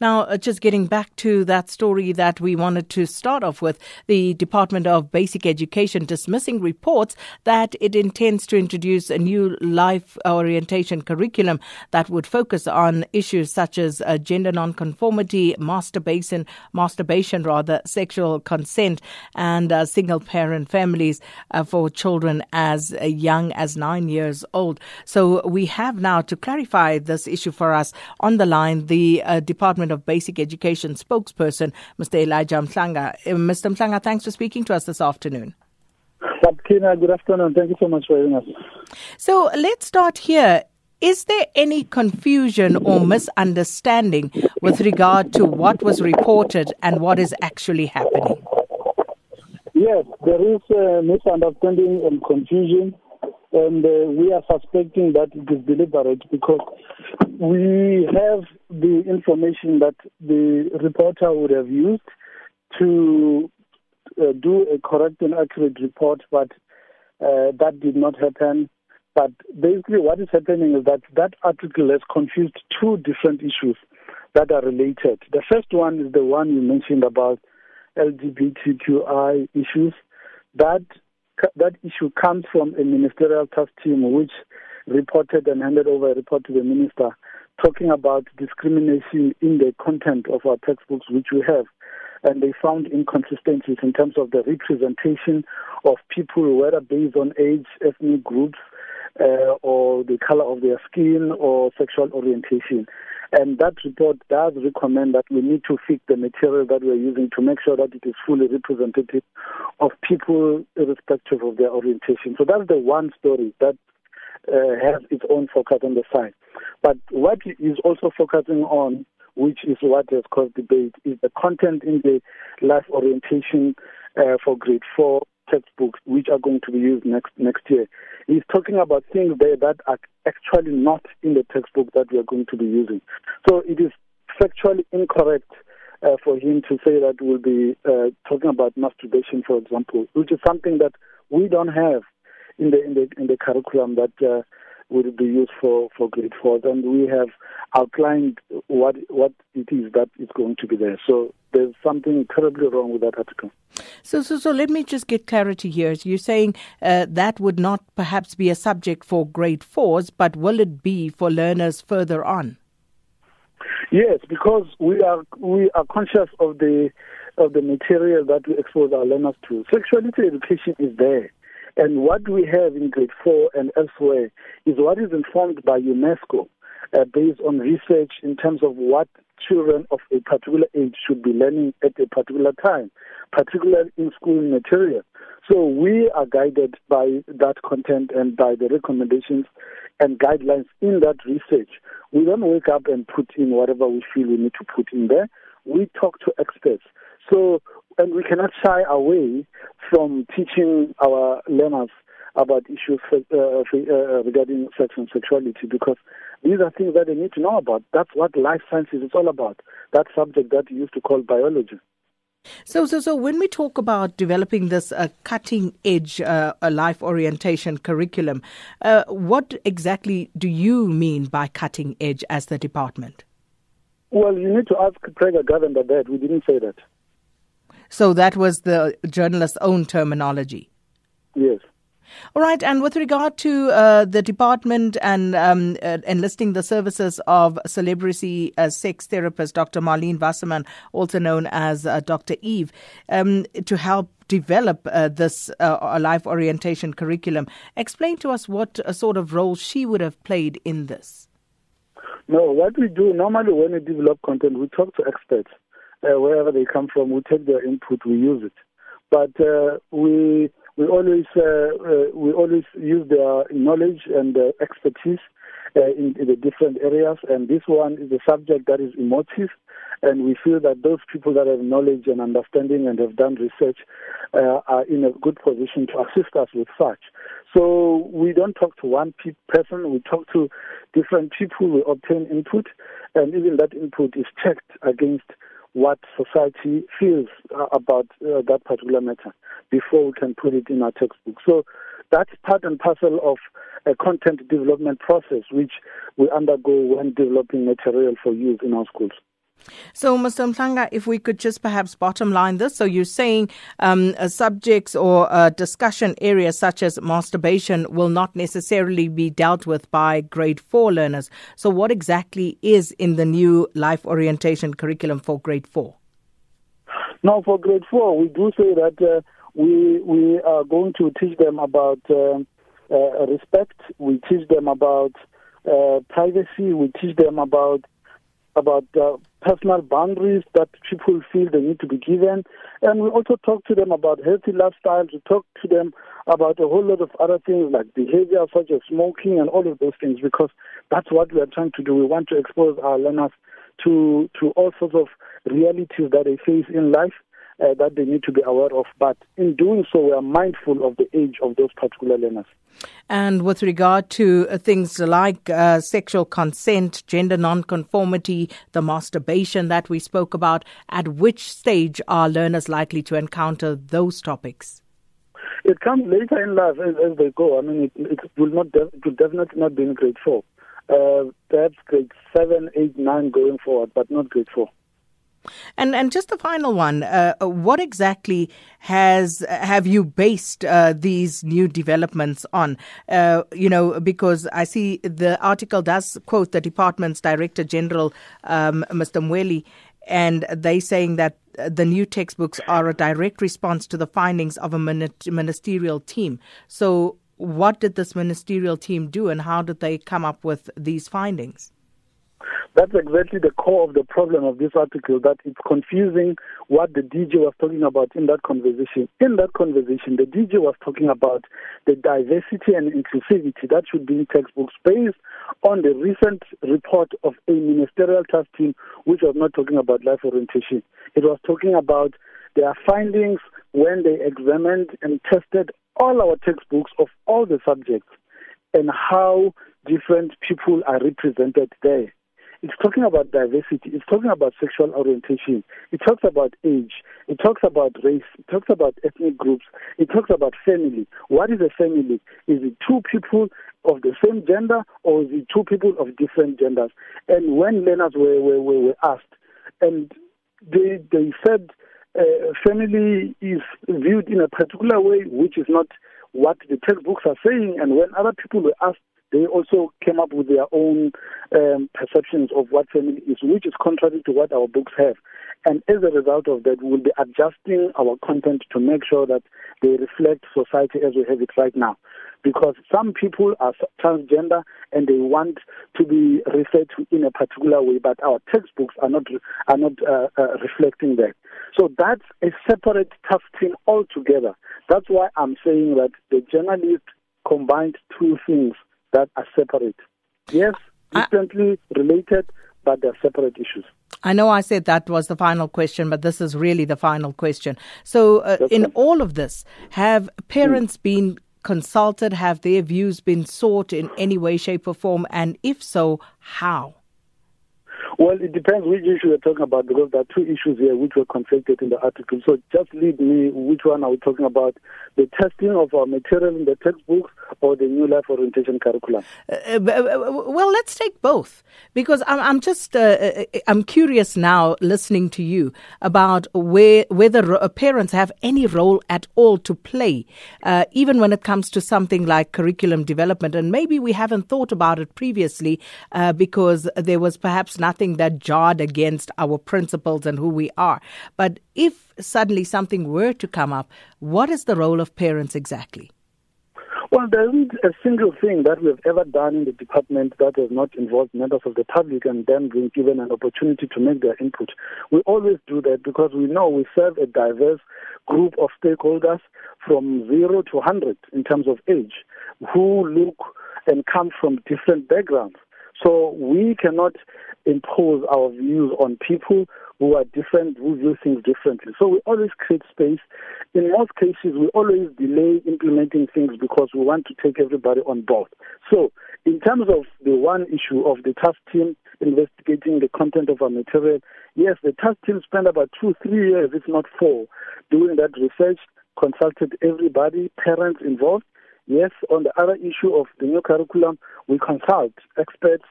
Now, uh, just getting back to that story that we wanted to start off with, the Department of Basic Education dismissing reports that it intends to introduce a new life orientation curriculum that would focus on issues such as uh, gender nonconformity, masturbation, masturbation rather, sexual consent, and uh, single parent families uh, for children as young as nine years old. So we have now to clarify this issue for us on the line the Department Department of Basic Education spokesperson, Mr. Elijah Mhlanga. Uh, Mr. Mhlanga, thanks for speaking to us this afternoon. Sabkina, good afternoon. Thank you so much for having us. So let's start here. Is there any confusion or misunderstanding with regard to what was reported and what is actually happening? Yes, there is a misunderstanding and confusion, and uh, we are suspecting that it is deliberate because we have the information that the reporter would have used to uh, do a correct and accurate report, but uh, that did not happen. But basically, what is happening is that that article has confused two different issues that are related. The first one is the one you mentioned about LGBTQI issues. That that issue comes from a ministerial task team which reported and handed over a report to the minister talking about discrimination in the content of our textbooks, which we have. And they found inconsistencies in terms of the representation of people, whether based on age, ethnic groups, uh, or the color of their skin or sexual orientation. And that report does recommend that we need to fix the material that we're using to make sure that it is fully representative of people irrespective of their orientation. So that's the one story that uh, has its own focus on the side. But what is also focusing on, which is what has caused debate, is the content in the life orientation uh, for grade four textbooks, which are going to be used next next year. He's talking about things there that are actually not in the textbook that we are going to be using. So it is factually incorrect uh, for him to say that we'll be uh, talking about masturbation, for example, which is something that we don't have in the in the in the curriculum that uh, would be used for for grade four. And we have outlined what what it is that is going to be there. So there's something terribly wrong with that article. So, so, so let me just get clarity here. You're saying uh, that would not perhaps be a subject for grade fours, but will it be for learners further on? Yes, because we are we are conscious of the of the material that we expose our learners to. Sexuality education is there. And what we have in grade four and elsewhere is what is informed by UNESCO uh, based on research in terms of what children of a particular age should be learning at a particular time, particularly in school material. So we are guided by that content and by the recommendations and guidelines in that research. We don't wake up and put in whatever we feel we need to put in there. We talk to experts. So, and we cannot shy away from teaching our learners about issues uh, uh, regarding sex and sexuality because these are things that they need to know about. That's what life sciences is all about. That subject that you used to call biology. So, so, so when we talk about developing this uh, cutting edge uh, life orientation curriculum, uh, what exactly do you mean by cutting edge as the department? Well, you need to ask Prega Govender that. We didn't say that. So that was the journalist's own terminology. Yes. All right, and with regard to uh, the department and um, uh, enlisting the services of celebrity uh, sex therapist Dr. Marlene Wasserman, also known as uh, Dr. Eve, um, to help develop uh, this uh, life orientation curriculum, explain to us what sort of role she would have played in this. No, what we do normally when we develop content, we talk to experts uh, wherever they come from. We take their input, we use it. But uh, we we always uh, uh, we always use their knowledge and uh, expertise in, in, the different areas. And this one is a subject that is emotive, and we feel that those people that have knowledge and understanding and have done research are in a good position to assist us with such. So we don't talk to one pe- person; we talk to different people. We obtain input, and even that input is checked against what society feels uh, about uh, that particular matter before we can put it in our textbook. So that's part and parcel of a content development process which we undergo when developing material for use in our schools. So, Mr. Mhlanga, if we could just perhaps bottom line this. So, you're saying um, uh, subjects or uh, discussion areas such as masturbation will not necessarily be dealt with by grade four learners. So, what exactly is in the new life orientation curriculum for grade four? Now, for grade four, we do say that uh, we we are going to teach them about uh, uh, respect. We teach them about uh, privacy. We teach them about about uh, personal boundaries that people feel they need to be given. And we also talk to them about healthy lifestyles. We talk to them about a whole lot of other things like behavior such as smoking and all of those things because that's what we are trying to do. We want to expose our learners to, to all sorts of realities that they face in life uh, that they need to be aware of. But in doing so, we are mindful of the age of those particular learners. And with regard to uh, things like uh, sexual consent, gender nonconformity, the masturbation that we spoke about, at which stage are learners likely to encounter those topics? It comes later in life as, as they go. I mean, it, it will not. De- it will definitely not be in grade four. Uh, perhaps grade seven, eight, nine going forward, but not grade four. And and just the final one, uh, what exactly has have you based uh, these new developments on? Uh, you know, because I see the article does quote the department's director general, um, Mr. Mweli, and they saying that the new textbooks are a direct response to the findings of a ministerial team. So, what did this ministerial team do, and how did they come up with these findings? That's exactly the core of the problem of this article, that it's confusing what the DG was talking about in that conversation. In that conversation, the DG was talking about the diversity and inclusivity that should be in textbooks based on the recent report of a ministerial task team, which was not talking about life orientation. It was talking about their findings when they examined and tested all our textbooks of all the subjects and how different people are represented there. It's talking about diversity. It's talking about sexual orientation. It talks about age. It talks about race. It talks about ethnic groups. It talks about family. What is a family? Is it two people of the same gender or is it two people of different genders? And when learners were, were, were, were asked, and they, they said uh, family is viewed in a particular way, which is not what the textbooks are saying. And when other people were asked they also came up with their own um, perceptions of what family is, which is contrary to what our books have. And as a result of that, we will be adjusting our content to make sure that they reflect society as we have it right now. Because some people are transgender and they want to be referred to in a particular way, but our textbooks are not are not uh, uh, reflecting that. So that's a separate task team altogether. That's why I'm saying that the journalist combined two things that are separate. Yes, distantly related, but they're separate issues. I know I said that was the final question, but this is really the final question. So, uh, in right. all of this, have parents mm. been consulted? Have their views been sought in any way, shape, or form? And if so, how? Well, it depends which issue you're talking about because there are two issues here which were conflicted in the article. So just lead me, which one are we talking about? The testing of our material in the textbooks or the new life orientation curriculum? Uh, uh, uh well, let's take both because I'm, I'm just uh, uh, I'm curious now, listening to you about where whether parents have any role at all to play, uh, even when it comes to something like curriculum development. And maybe we haven't thought about it previously because there was perhaps nothing that jarred against our principles and who we are. But if suddenly something were to come up, what is the role of parents exactly? Well, there isn't a single thing that we have ever done in the department that has not involved members of the public and them being given an opportunity to make their input. We always do that because we know we serve a diverse group of stakeholders from zero to 100 in terms of age who look and come from different backgrounds. So we cannot impose our views on people who are different, who view things differently. So we always create space. In most cases, we always delay implementing things because we want to take everybody on board. So in terms of the one issue of the task team investigating the content of our material, yes, the task team spent about two, three years, if not four, doing that research, consulted everybody, parents involved. Yes, on the other issue of the new curriculum, we consult experts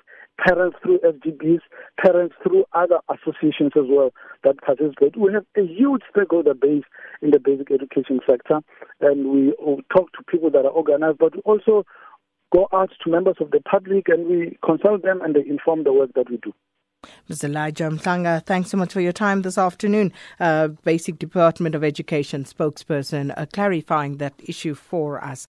parents through SGBs, parents through other associations as well that participate. We have a huge stakeholder base in the basic education sector, and we talk to people that are organized, but also go out to members of the public and we consult them and they inform the work that we do. Mr. Elijah Mhlanga, thanks so much for your time this afternoon. Uh, Basic Department of Education spokesperson uh, clarifying that issue for us.